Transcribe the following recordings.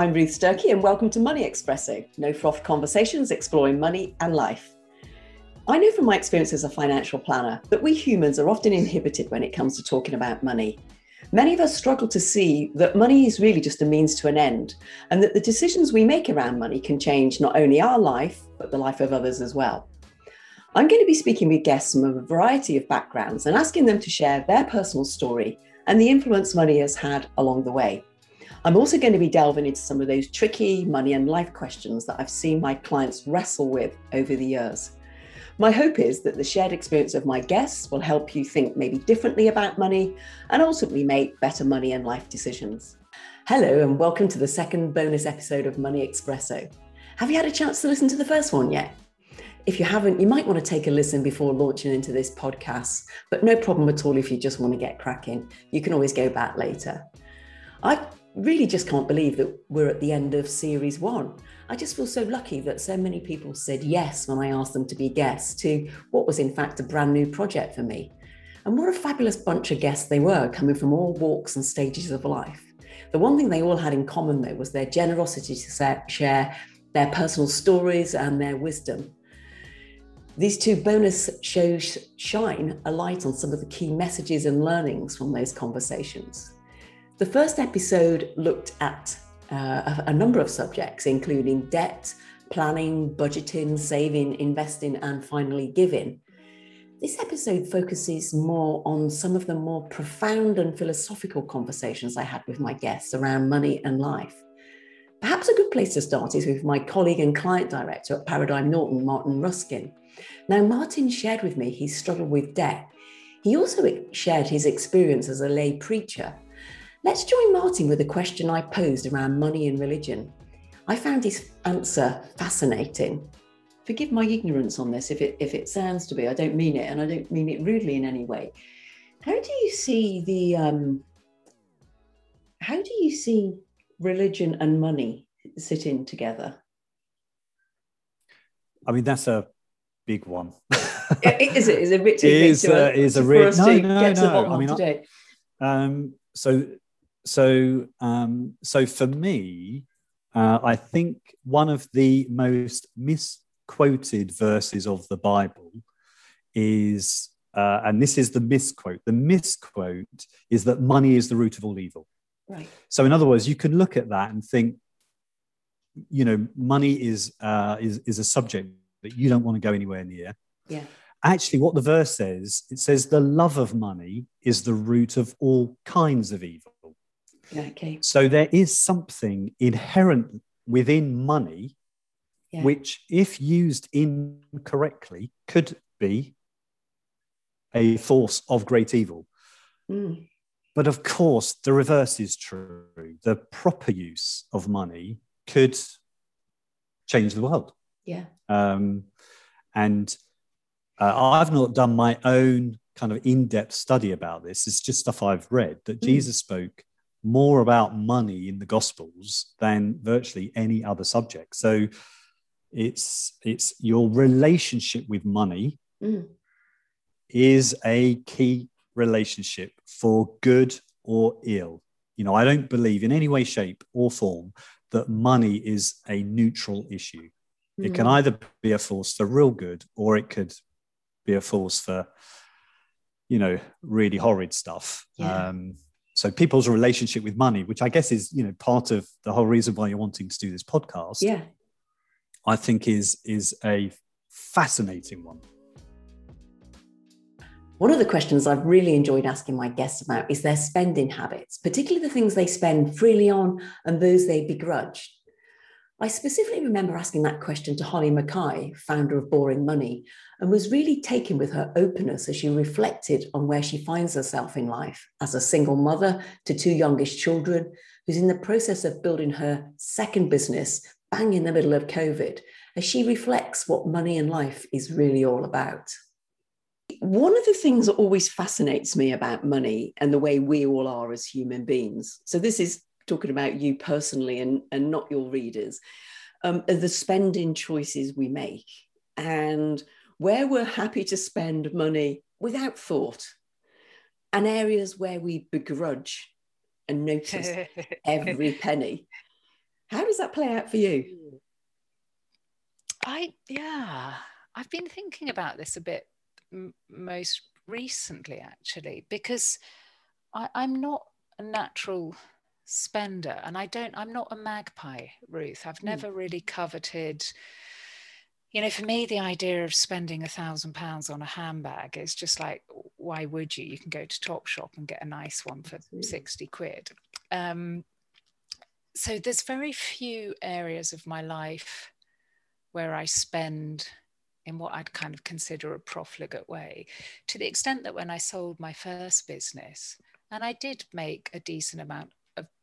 I'm Ruth Sturkey, and welcome to Money Espresso, no froth conversations exploring money and life. I know from my experience as a financial planner that we humans are often inhibited when it comes to talking about money. Many of us struggle to see that money is really just a means to an end, and that the decisions we make around money can change not only our life, but the life of others as well. I'm going to be speaking with guests from a variety of backgrounds and asking them to share their personal story and the influence money has had along the way. I'm also going to be delving into some of those tricky money and life questions that I've seen my clients wrestle with over the years. My hope is that the shared experience of my guests will help you think maybe differently about money and ultimately make better money and life decisions. Hello, and welcome to the second bonus episode of Money Espresso. Have you had a chance to listen to the first one yet? If you haven't, you might want to take a listen before launching into this podcast, but no problem at all if you just want to get cracking. You can always go back later. I really just can't believe that we're at the end of series one. I just feel so lucky that so many people said yes when I asked them to be guests to what was, in fact, a brand new project for me. And what a fabulous bunch of guests they were, coming from all walks and stages of life. The one thing they all had in common, though, was their generosity to share their personal stories and their wisdom. These two bonus shows shine a light on some of the key messages and learnings from those conversations. The first episode looked at uh, a number of subjects, including debt, planning, budgeting, saving, investing, and finally giving. This episode focuses more on some of the more profound and philosophical conversations I had with my guests around money and life. Perhaps a good place to start is with my colleague and client director at Paradigm Norton, Martin Ruskin. Now, Martin shared with me he struggled with debt. He also shared his experience as a lay preacher. Let's join Martin with a question I posed around money and religion. I found his answer fascinating. Forgive my ignorance on this if it, if it sounds to be, I don't mean it, and I don't mean it rudely in any way. How do you see the, um, how do you see religion and money sitting together? I mean, that's a big one. is it? Is it a bit too it is, big to, uh, is a real no, no, no. I mean, today? Um, so, so, um, so for me, uh, I think one of the most misquoted verses of the Bible is, uh, and this is the misquote. The misquote is that money is the root of all evil. Right. So, in other words, you can look at that and think, you know, money is uh, is is a subject that you don't want to go anywhere near. Yeah. Actually, what the verse says, it says the love of money is the root of all kinds of evil. Okay. So there is something inherent within money, Yeah. which, if used incorrectly, could be a force of great evil. Mm. But of course, the reverse is true. The proper use of money could change the world. Yeah. Um, and uh, I've not done my own kind of in depth study about this. It's just stuff I've read that Mm. Jesus spoke more about money in the Gospels than virtually any other subject. So it's it's your relationship with money Mm. is a key relationship for good or ill. You know, I don't believe in any way, shape, or form that money is a neutral issue. It can Mm. either be a force for real good or it could be a force for, you know, really horrid stuff. Yeah. Um, so people's relationship with money, which I guess is, you know, part of the whole reason why you're wanting to do this podcast, Yeah. I think is is a fascinating one. One of the questions I've really enjoyed asking my guests about is their spending habits, particularly the things they spend freely on and those they begrudge. I specifically remember asking that question to Holly Mackay, founder of Boring Money, and was really taken with her openness as she reflected on where she finds herself in life as a single mother to two youngest children, who's in the process of building her second business bang in the middle of COVID, as she reflects what money and life is really all about. One of the things that always fascinates me about money and the way we all are as human beings. So, this is talking about you personally and, and not your readers, um, are the spending choices we make and where we're happy to spend money without thought, and areas where we begrudge and notice every penny. How does that play out for you? I, yeah, I've been thinking about this a bit m- most recently, actually, because I, I'm not a natural spender and I don't, I'm not a magpie, Ruth. I've hmm. never really coveted you know, for me, the idea of spending a thousand pounds on a handbag is just like, why would you? You can go to Topshop and get a nice one for 60 quid. Um, so there's very few areas of my life where I spend in what I'd kind of consider a profligate way, to the extent that when I sold my first business, and I did make a decent amount of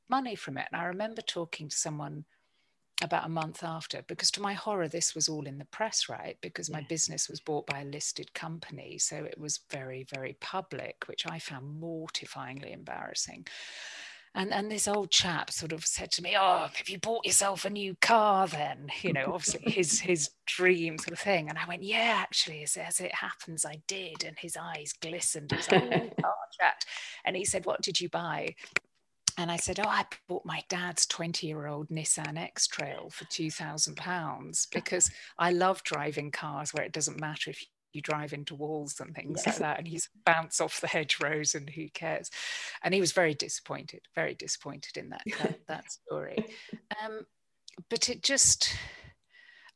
money from it. And I remember talking to someone about a month after because to my horror this was all in the press right? Because my business was bought by a listed company. So it was very very public which i found mortifyingly embarrassing. And and this old chap sort of said to me oh have you bought yourself a new car then? You know obviously his his dream sort of thing. And i went yeah actually as, as it happens i did. And his eyes glistened. He was like oh, chat. And he said what did you buy and I said, Oh, I bought my dad's 20 year old Nissan X Trail for £2,000 because I love driving cars where it doesn't matter if you drive into walls and things yes. like that. And he's bounce off the hedgerows and who cares. And he was very disappointed, very disappointed in that, that, that story. Um, but it just,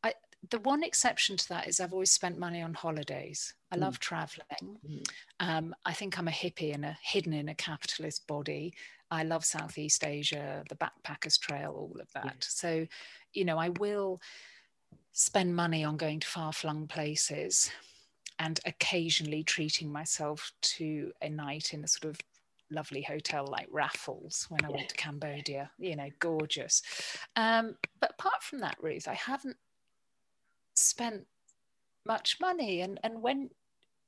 I, the one exception to that is I've always spent money on holidays. I love mm. traveling. Mm. Um, I think I'm a hippie and a hidden in a capitalist body. I love Southeast Asia, the Backpackers Trail, all of that. Yeah. So, you know, I will spend money on going to far flung places and occasionally treating myself to a night in a sort of lovely hotel like Raffles when I went to Cambodia, you know, gorgeous. Um, but apart from that, Ruth, I haven't spent much money. And, and when,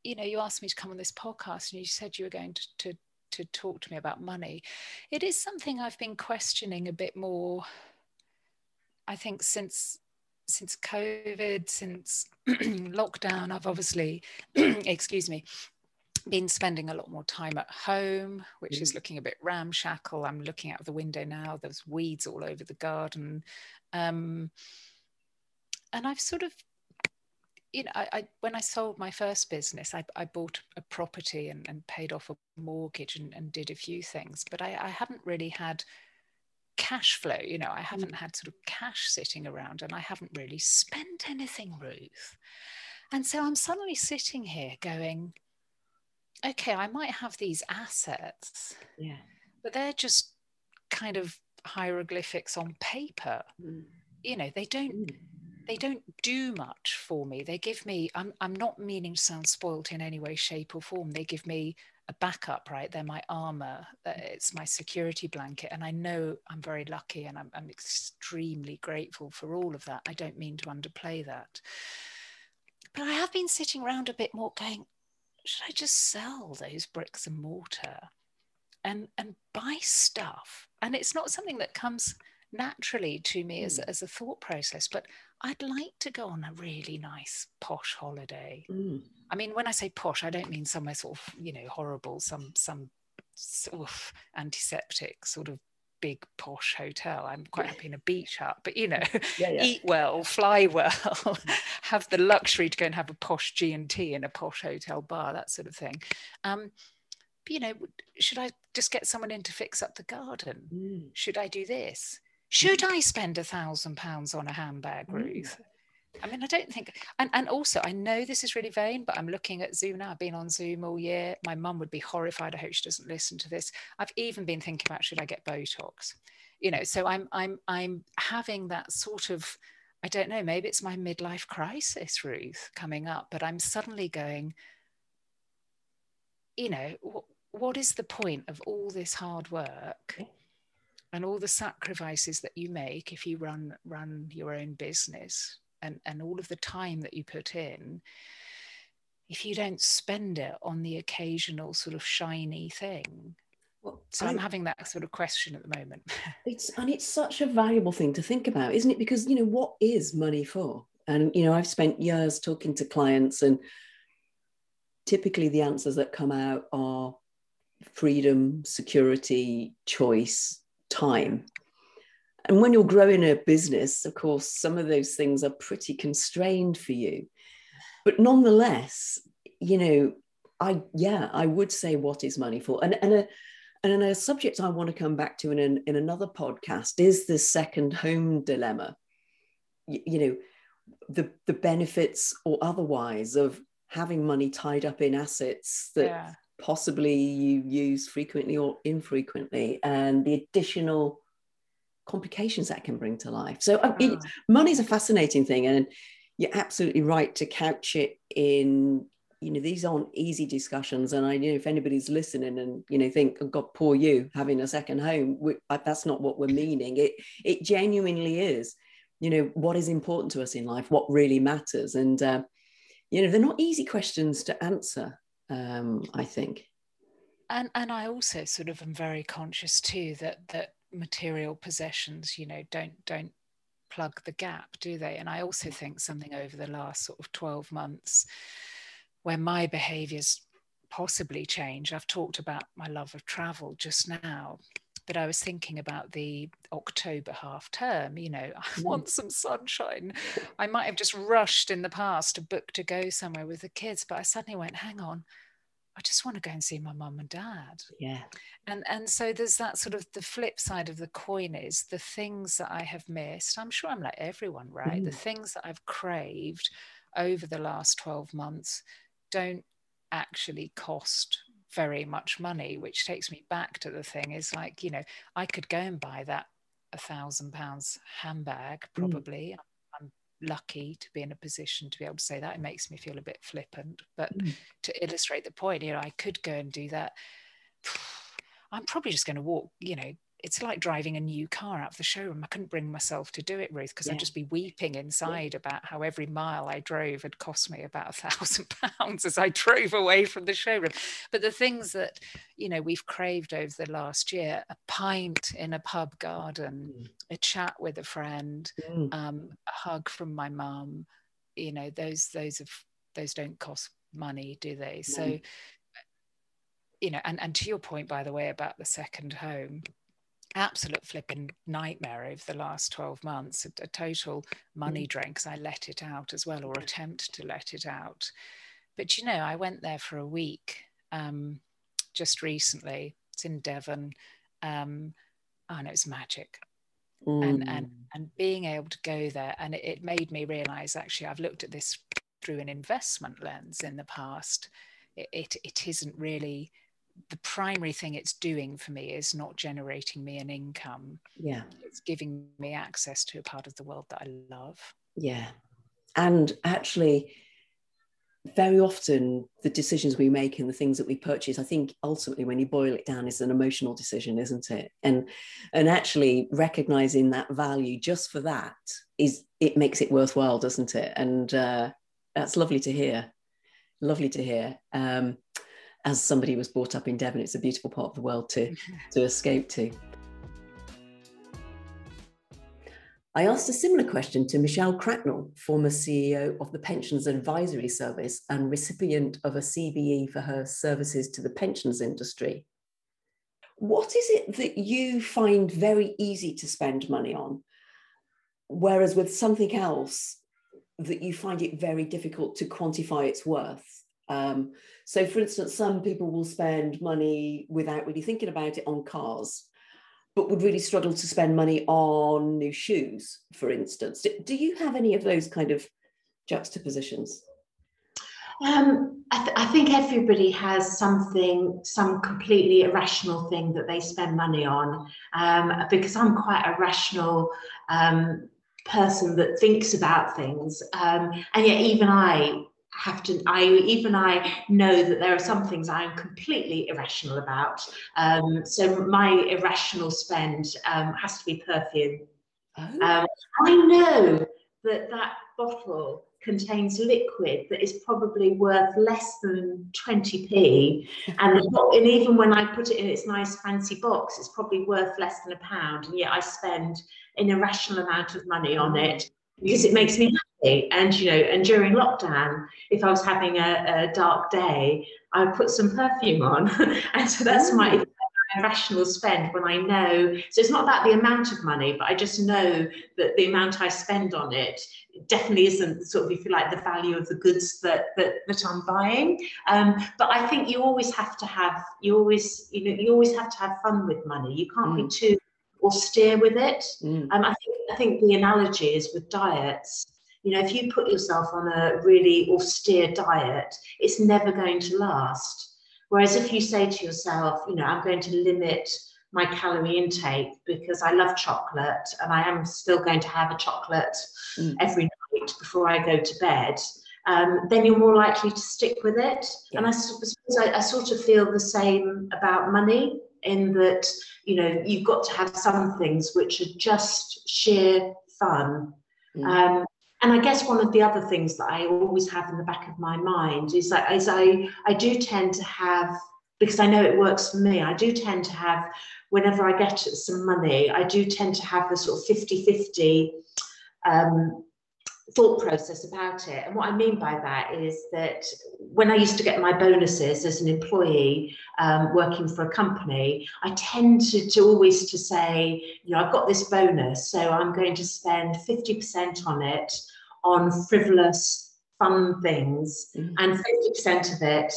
you know, you asked me to come on this podcast and you said you were going to, to to talk to me about money. It is something I've been questioning a bit more. I think since since COVID, since lockdown, I've obviously, excuse me, been spending a lot more time at home, which mm. is looking a bit ramshackle. I'm looking out of the window now. There's weeds all over the garden. Um, and I've sort of you know, I, I, when I sold my first business, I, I bought a property and, and, paid off a mortgage and, and did a few things, but I, I, haven't really had cash flow. You know, I haven't mm. had sort of cash sitting around, and I haven't really spent anything, Ruth. And so I'm suddenly sitting here going, okay, I might have these assets, yeah, but they're just kind of hieroglyphics on paper. Mm. You know, they don't. Mm they don't do much for me. They give me, I'm, I'm not meaning to sound spoilt in any way, shape, or form. They give me a backup, right? They're my armor, uh, mm. it's my security blanket. And I know I'm very lucky and I'm, I'm extremely grateful for all of that. I don't mean to underplay that. But I have been sitting around a bit more going, should I just sell those bricks and mortar and, and buy stuff? And it's not something that comes naturally to me as, hmm. as a thought process, but I'd like to go on a really nice posh holiday. Mm. I mean, when I say posh, I don't mean somewhere sort of, you know, horrible, some some sort of antiseptic sort of big posh hotel. I'm quite happy in a beach hut, but you know, yeah, yeah. eat well, fly well, have the luxury to go and have a posh G and T in a posh hotel bar, that sort of thing. Um, but, you know, should I just get someone in to fix up the garden? Mm. Should I do this? Should I spend a thousand pounds on a handbag, mm. Ruth? I mean, I don't think, and, and also I know this is really vain, but I'm looking at Zoom now. I've been on Zoom all year. My mum would be horrified. I hope she doesn't listen to this. I've even been thinking about should I get Botox? You know, so I'm I'm I'm having that sort of, I don't know, maybe it's my midlife crisis, Ruth, coming up, but I'm suddenly going, you know, what, what is the point of all this hard work? And all the sacrifices that you make if you run run your own business and, and all of the time that you put in if you don't spend it on the occasional sort of shiny thing well, so I, I'm having that sort of question at the moment. It's and it's such a valuable thing to think about, isn't it? Because you know what is money for? And you know, I've spent years talking to clients, and typically the answers that come out are freedom, security, choice, time. And when you're growing a business, of course, some of those things are pretty constrained for you. But nonetheless, you know, I yeah, I would say what is money for? And and a and a subject I want to come back to in an, in another podcast is the second home dilemma. You, you know, the the benefits or otherwise of having money tied up in assets that yeah. Possibly you use frequently or infrequently, and the additional complications that can bring to life. So oh. money is a fascinating thing, and you're absolutely right to couch it in you know these aren't easy discussions and i know if anybody's listening and you know think oh god poor you having a second home we, that's not what we're meaning it it genuinely is you know what is important to us in life what really matters and uh, you know they're not easy questions to answer um, i think. And and i also sort of am very conscious too that that material possessions you know don't don't plug the gap do they? And i also think something over the last sort of 12 months where my behaviors possibly change. I've talked about my love of travel just now but I was thinking about the October half term. You know, I mm. want some sunshine. I might have just rushed in the past to book to go somewhere with the kids, but I suddenly went, hang on, I just want to go and see my mum and dad. Yeah. And and so there's that sort of the flip side of the coin is the things that I have missed. I'm sure I'm like everyone, right? Mm. The things that I've craved over the last 12 months don't actually cost very much money, which takes me back to the thing is like, you know, I could go and buy that a thousand pounds handbag mm. probably. Mm. I'm lucky to be in a position to be able to say that. It makes me feel a bit flippant, but mm. to illustrate the point, you know, I could go and do that. I'm probably just going to walk, you know, it's like driving a new car out of the showroom. I couldn't bring myself to do it, Ruth, because yeah. I'd just be weeping inside yeah. about how every mile I drove had cost me about a thousand pounds as I drove away from the showroom. But the things that, you know, we've craved over the last year, a pint in a pub garden, mm. a chat with a friend, mm. um, a hug from my mum, you know, those those of those don't cost money, do they? Mm. So you know, and, and to your point, by the way, about the second home, absolute flipping nightmare over the last 12 months, a, a total money mm. drain because I let it out as well, or attempt to let it out. But you know, I went there for a week um, just recently. It's in Devon. Um, oh, and it was magic. Mm. And, and, and being able to go there, and it, it made me realize actually, I've looked at this through an investment lens in the past. It, it, it isn't really the primary thing it's doing for me is not generating me an income. Yeah. It's giving me access to a part of the world that I love. Yeah. And actually, very often the decisions we make and the things that we purchase, I think ultimately when you boil it down, is an emotional decision, isn't it? And and actually recognizing that value just for that is it makes it worthwhile, doesn't it? And uh, that's lovely to hear. Lovely to hear. Um, as somebody who was brought up in Devon, it's a beautiful part of the world to, to escape to. I asked a similar question to Michelle Cracknell, former CEO of the Pensions Advisory Service and recipient of a CBE for her services to the pensions industry. What is it that you find very easy to spend money on, whereas with something else that you find it very difficult to quantify its worth? Um, so, for instance, some people will spend money without really thinking about it on cars, but would really struggle to spend money on new shoes, for instance. Do, you have any of those kind of juxtapositions? Um, I, th- I, think everybody has something, some completely irrational thing that they spend money on. Um, because I'm quite a rational um, person that thinks about things, um, and yet even I have to i even i know that there are some things i am completely irrational about um, so my irrational spend um, has to be perfume oh. um, i know that that bottle contains liquid that is probably worth less than 20p and, and even when i put it in its nice fancy box it's probably worth less than a pound and yet i spend an irrational amount of money on mm. it because it makes me. And you know, and during lockdown, if I was having a, a dark day, I would put some perfume on, and so that's my rational spend when I know. So it's not about the amount of money, but I just know that the amount I spend on it definitely isn't sort of, if you like, the value of the goods that that, that I'm buying. Um, but I think you always have to have, you always, you know, you always have to have fun with money. You can't mm. be too austere with it. Mm. Um, I think I think the analogy is with diets. You know, if you put yourself on a really austere diet, it's never going to last Whereas if you say to yourself, you know, I'm going to limit my calorie intake because I love chocolate and I am still going to have a chocolate mm. every night before I go to bed, um, then you're more likely to stick with it. Yeah. And I suppose I, I, sort of feel the same about money in that, you know, you've got to have some things which are just sheer fun. Mm. Um, and I guess one of the other things that I always have in the back of my mind is that as I, I do tend to have, because I know it works for me, I do tend to have, whenever I get some money, I do tend to have the sort of 50 50 um, thought process about it. And what I mean by that is that when I used to get my bonuses as an employee um, working for a company, I tend to, to always to say, you know, I've got this bonus, so I'm going to spend 50% on it on frivolous, fun things, mm. and 50% of it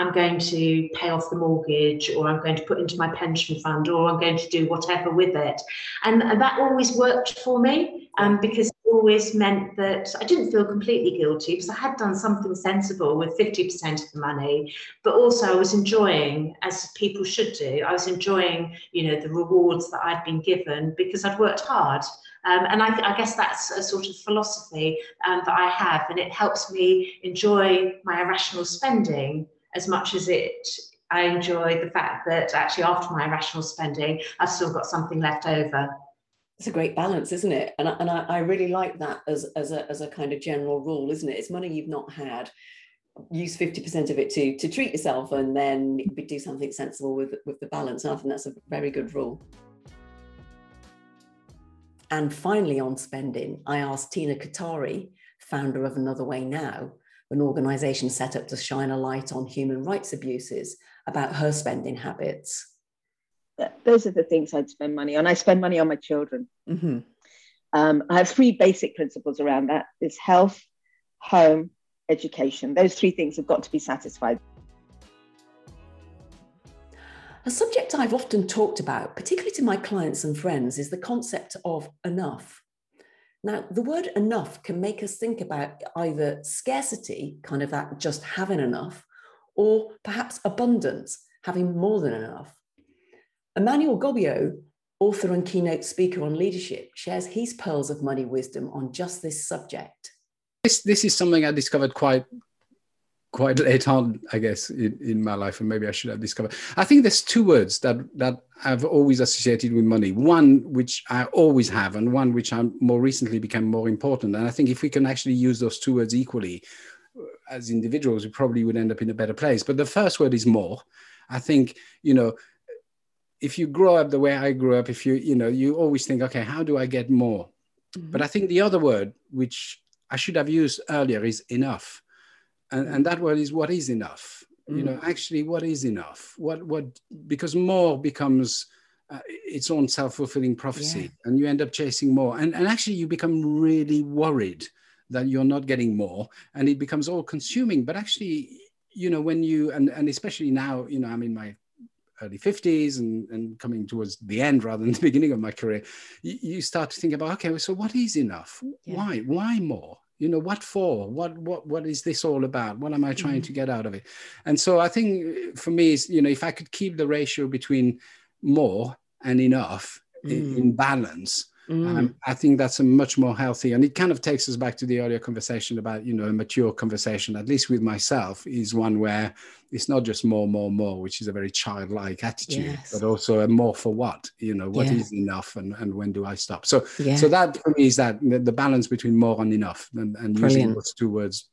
I'm going to pay off the mortgage or I'm going to put into my pension fund or I'm going to do whatever with it. And that always worked for me um, because always meant that I didn't feel completely guilty because I had done something sensible with 50% of the money, but also I was enjoying, as people should do, I was enjoying, you know, the rewards that I'd been given because I'd worked hard. Um, and I, I, guess that's a sort of philosophy um, that I have, and it helps me enjoy my irrational spending as much as it I enjoy the fact that actually after my irrational spending, I've still got something left over. It's a great balance, isn't it? And, I, and I, I really like that as, as, a, as a kind of general rule, isn't it? It's money you've not had. Use 50% of it to, to treat yourself and then do something sensible with, with the balance. And I think that's a very good rule. And finally, on spending, I asked Tina Kataria, founder of Another Way Now, an organization set up to shine a light on human rights abuses, about her spending habits. Those are the things I'd spend money on. I spend money on my children. Mm-hmm. Um, I have three basic principles around that: is health, home, education. Those three things have got to be satisfied. A subject I've often talked about, particularly to my clients and friends, is the concept of enough. Now, the word enough can make us think about either scarcity, kind of that just having enough, or perhaps abundance, having more than enough. Emmanuel Gobillot, author and keynote speaker on leadership, shares his pearls of money wisdom on just this subject. This, this is something I discovered quite quite late on, I guess, in, in my life, and maybe I should have discovered. I think there's two words that that I've always associated with money. One which I always have, and one which I more recently became more important. And I think if we can actually use those two words equally uh, as individuals, we probably would end up in a better place. But the first word is more. I think you know. If you grow up the way I grew up, if you, you know, you always think, okay, how do I get more? Mm-hmm. But I think the other word, which I should have used earlier, is enough and, and that word is what is enough mm. you know actually what is enough what what because more becomes uh, its own self-fulfilling prophecy yeah. and you end up chasing more and, and actually you become really worried that you're not getting more and it becomes all consuming but actually you know when you and, and especially now you know i'm in my early 50s and, and coming towards the end rather than the beginning of my career you, you start to think about okay so what is enough yeah. why why more you know what for what what what is this all about what am i trying mm. to get out of it and so i think for me is you know if i could keep the ratio between more and enough mm. in, in, balance Mm. Um, I think that's a much more healthy, and it kind of takes us back to the earlier conversation about you know a mature conversation. At least with myself, is one where it's not just more, more, more, which is a very childlike attitude, yes. but also a more for what. You know, what yeah. is enough, and, and when do I stop? So, yeah. so that for me is that the, the balance between more and enough, and, and using those two words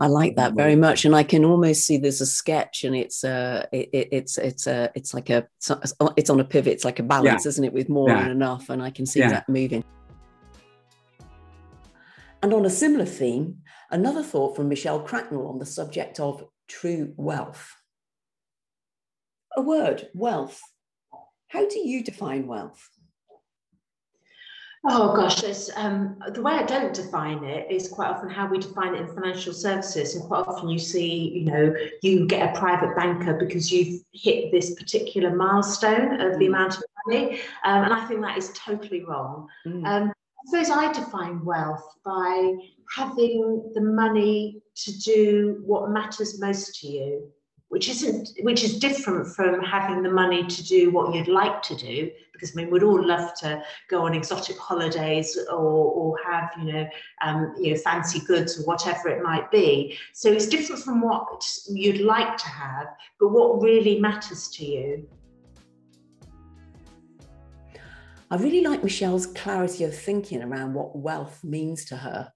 I like that very much, and I can almost see there's a sketch, and it's a, uh, it, it's it's a, it's like a, it's on a pivot, it's like a balance, yeah. isn't it, with more yeah. and enough, and I can see yeah. that moving. And on a similar theme, another thought from Michelle Cracknell on the subject of true wealth. A word, wealth. How do you define wealth? Oh gosh, um, the way I don't define it is quite often how we define it in financial services. And quite often you see, you know, you get a private banker because you've hit this particular milestone of the mm. amount of money. Um, and I think that is totally wrong. Mm. Um, I suppose I define wealth by having the money to do what matters most to you which isn't which is different from having the money to do what you'd like to do because I mean we'd all love to go on exotic holidays or, or have you know um, you know fancy goods or whatever it might be. So it's different from what you'd like to have but what really matters to you. I really like Michelle's clarity of thinking around what wealth means to her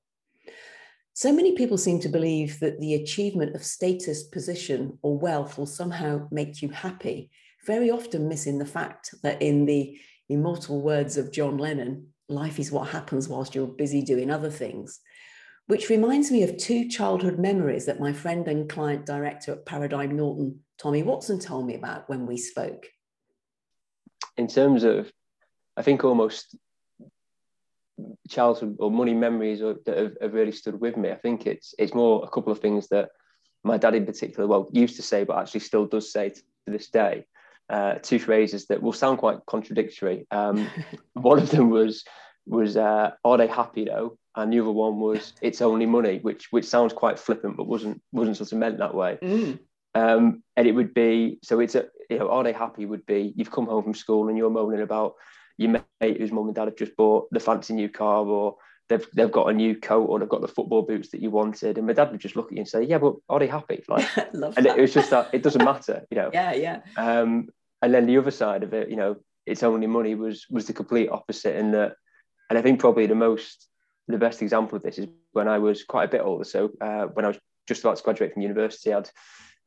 so many people seem to believe that the achievement of status, position, or wealth will somehow make you happy, very often missing the fact that, in the immortal words of John Lennon, life is what happens whilst you're busy doing other things. Which reminds me of two childhood memories that my friend and client director at Paradigm Norton, Tommy Watson, told me about when we spoke. In terms of, I think almost childhood or money memories or, that have, have, really stood with me. I think it's it's more a couple of things that my dad in particular, well, used to say, but actually still does say to this day. Uh, two phrases that will sound quite contradictory. Um, one of them was was uh, "Are they happy though?" and the other one was "It's only money," which which sounds quite flippant, but wasn't wasn't sort of meant that way. Mm. Um, and it would be so. It's a you know, "Are they happy?" would be you've come home from school and you're moaning about your mate whose mum and dad have just bought the fancy new car or they've they've got a new coat or they've got the football boots that you wanted. And my dad would just look at you and say, Yeah, but are they happy? Like and it, it was just that it doesn't matter, you know. Yeah, yeah. Um, and then the other side of it, you know, it's only money was was the complete opposite in that and I think probably the most the best example of this is when I was quite a bit older. So uh, when I was just about to graduate from university, I'd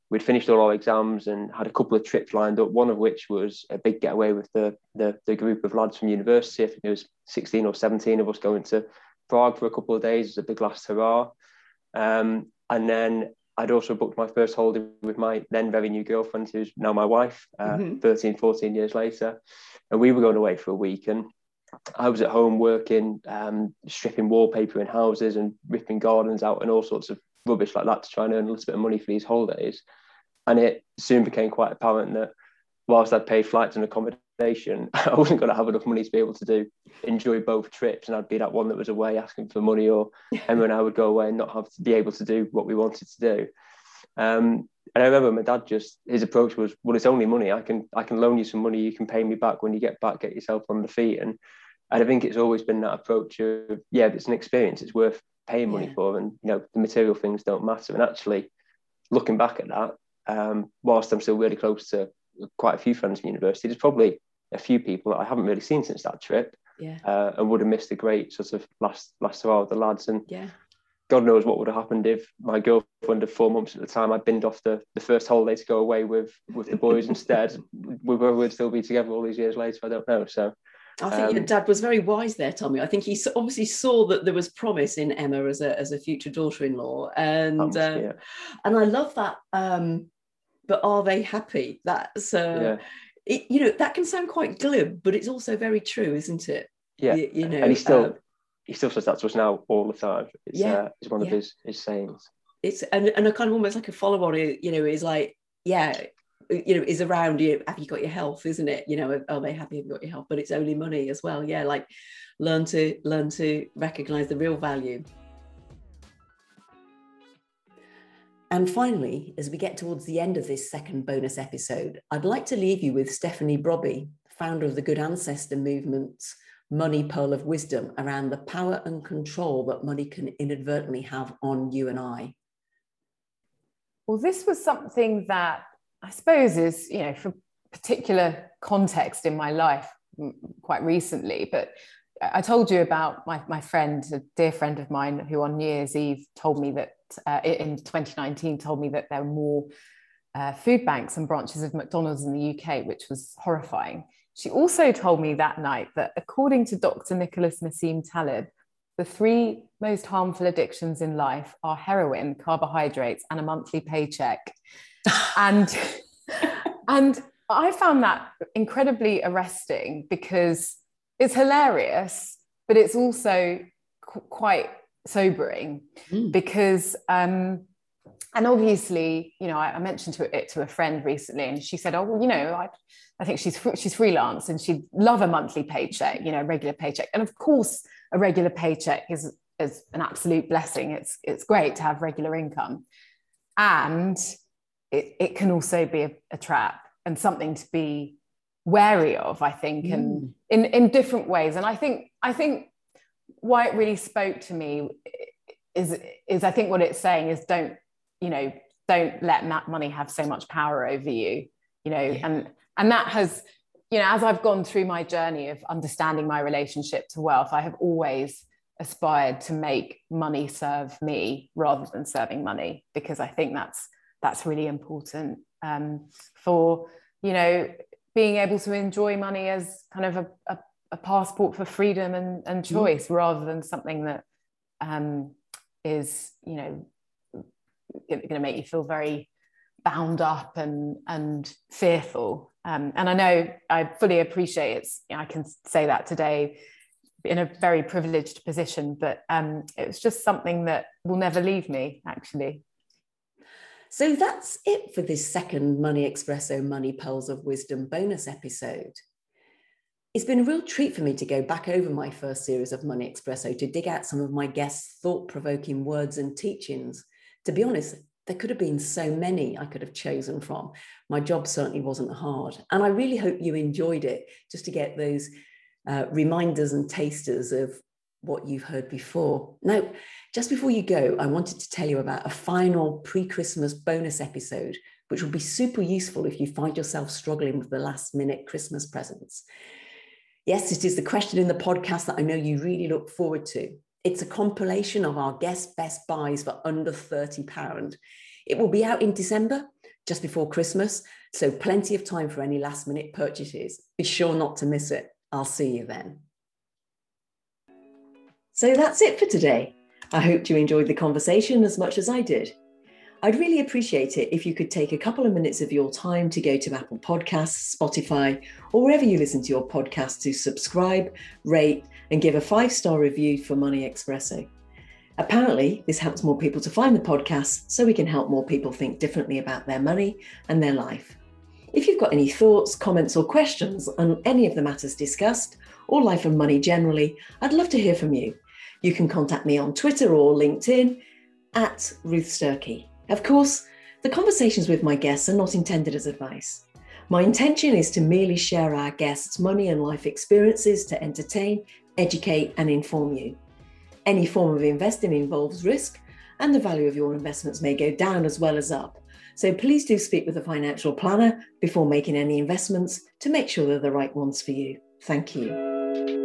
we'd finished all our exams and had a couple of trips lined up. One of which was a big getaway with the the, the group of lads from university. I think it was 16 or 17 of us going to Prague for a couple of days as a big last hurrah. Um, and then I'd also booked my first holiday with my then very new girlfriend, who's now my wife, uh, mm-hmm. 13, 14 years later. And we were going away for a week. And I was at home working, um, stripping wallpaper in houses and ripping gardens out and all sorts of rubbish like that to try and earn a little bit of money for these holidays. And it soon became quite apparent that whilst I'd paid flights and accommodation, I wasn't going to have enough money to be able to do enjoy both trips. And I'd be that one that was away asking for money, or Emma and I would go away and not have to be able to do what we wanted to do. Um, and I remember my dad just his approach was, well, it's only money. I can I can loan you some money. You can pay me back when you get back. Get yourself on the feet. And and I think it's always been that approach of yeah, it's an experience. It's worth paying money yeah. for, and you know the material things don't matter. And actually, looking back at that, um, whilst I'm still really close to quite a few friends from university, there's probably a few people that I haven't really seen since that trip, yeah. uh, and would have missed a great sort of last last hurrah with the lads. And yeah. God knows what would have happened if my girlfriend of four months at the time I'd binned off the, the first holiday to go away with with the boys instead. We would still be together all these years later. I don't know. So I think um, your dad was very wise there, Tommy. I think he obviously saw that there was promise in Emma as a as a future daughter-in-law, and yeah. and I love that. Um, but are they happy? That's uh, yeah. it, you know that can sound quite glib, but it's also very true, isn't it? Yeah, you, you know, and he still um, he still says that to us now all the time. It's, yeah, uh, it's one of yeah. his his sayings. It's and and a kind of almost like a follow on. You know, is like yeah, you know is around you have you got your health? isn't it? You know are oh, they happy have you got your health but it's only money as well. Yeah like learn to learn to recognize the real value. And finally as we get towards the end of this second bonus episode i'd like to leave you with stephanie brobbey founder of the good ancestor movement's money pearl of wisdom around the power and control that money can inadvertently have on you and i. Well this was something that I suppose is, you know, for particular context in my life quite recently, but I told you about my, my friend, a dear friend of mine, who on New Year's Eve told me that uh, in 2019 told me that there were more uh, food banks and branches of McDonald's in the UK, which was horrifying. She also told me that night that according to Dr. Nicholas Nassim Taleb, the three most harmful addictions in life are heroin, carbohydrates, and a monthly paycheck and and I found that incredibly arresting because it's hilarious, but it's also qu- quite sobering mm. because um, and obviously you know I, I mentioned to it to a friend recently and she said oh well you know I, I think she's she's freelance and she'd love a monthly paycheck you know regular paycheck. And of course a regular paycheck is is an absolute blessing. It's it's great to have regular income. And it, it can also be a, a trap and something to be wary of i think mm. and in in different ways and i think i think why it really spoke to me is is I think what it's saying is don't you know don't let money have so much power over you you know yeah. and and that has you know as I've gone through my journey of understanding my relationship to wealth I have always aspired to make money serve me rather than serving money because I think that's that's really important um, for you know being able to enjoy money as kind of a, a a passport for freedom and, and mm. choice mm. rather than something that um, is, you know, going to make you feel very bound up and and fearful. Um, and I know I fully appreciate it I can say that today in a very privileged position, but um, it's just something that will never leave me. Actually. So that's it for this second Money Espresso Money Pearls of Wisdom bonus episode. It's been a real treat for me to go back over my first series of Money Espresso to dig out some of my guests' thought provoking words and teachings. To be honest, there could have been so many I could have chosen from. My job certainly wasn't hard. And I really hope you enjoyed it just to get those uh, reminders and tasters of what you've heard before. Now, just before you go, I wanted to tell you about a final pre Christmas bonus episode, which will be super useful if you find yourself struggling with the last minute Christmas presents. Yes, it is the question in the podcast that I know you really look forward to. It's a compilation of our guest best buys for under £30. It will be out in December, just before Christmas, so plenty of time for any last minute purchases. Be sure not to miss it. I'll see you then. So that's it for today. I hope you enjoyed the conversation as much as I did. I'd really appreciate it if you could take a couple of minutes of your time to go to Apple Podcasts, Spotify, or wherever you listen to your podcast to subscribe, rate, and give a five star review for Money Espresso. Apparently, this helps more people to find the podcast so we can help more people think differently about their money and their life. If you've got any thoughts, comments, or questions on any of the matters discussed, or life and money generally, I'd love to hear from you. You can contact me on Twitter or LinkedIn at Ruth Sturkey. Of course, the conversations with my guests are not intended as advice. My intention is to merely share our guests' money and life experiences to entertain, educate, and inform you. Any form of investing involves risk, and the value of your investments may go down as well as up. So please do speak with a financial planner before making any investments to make sure they're the right ones for you. Thank you.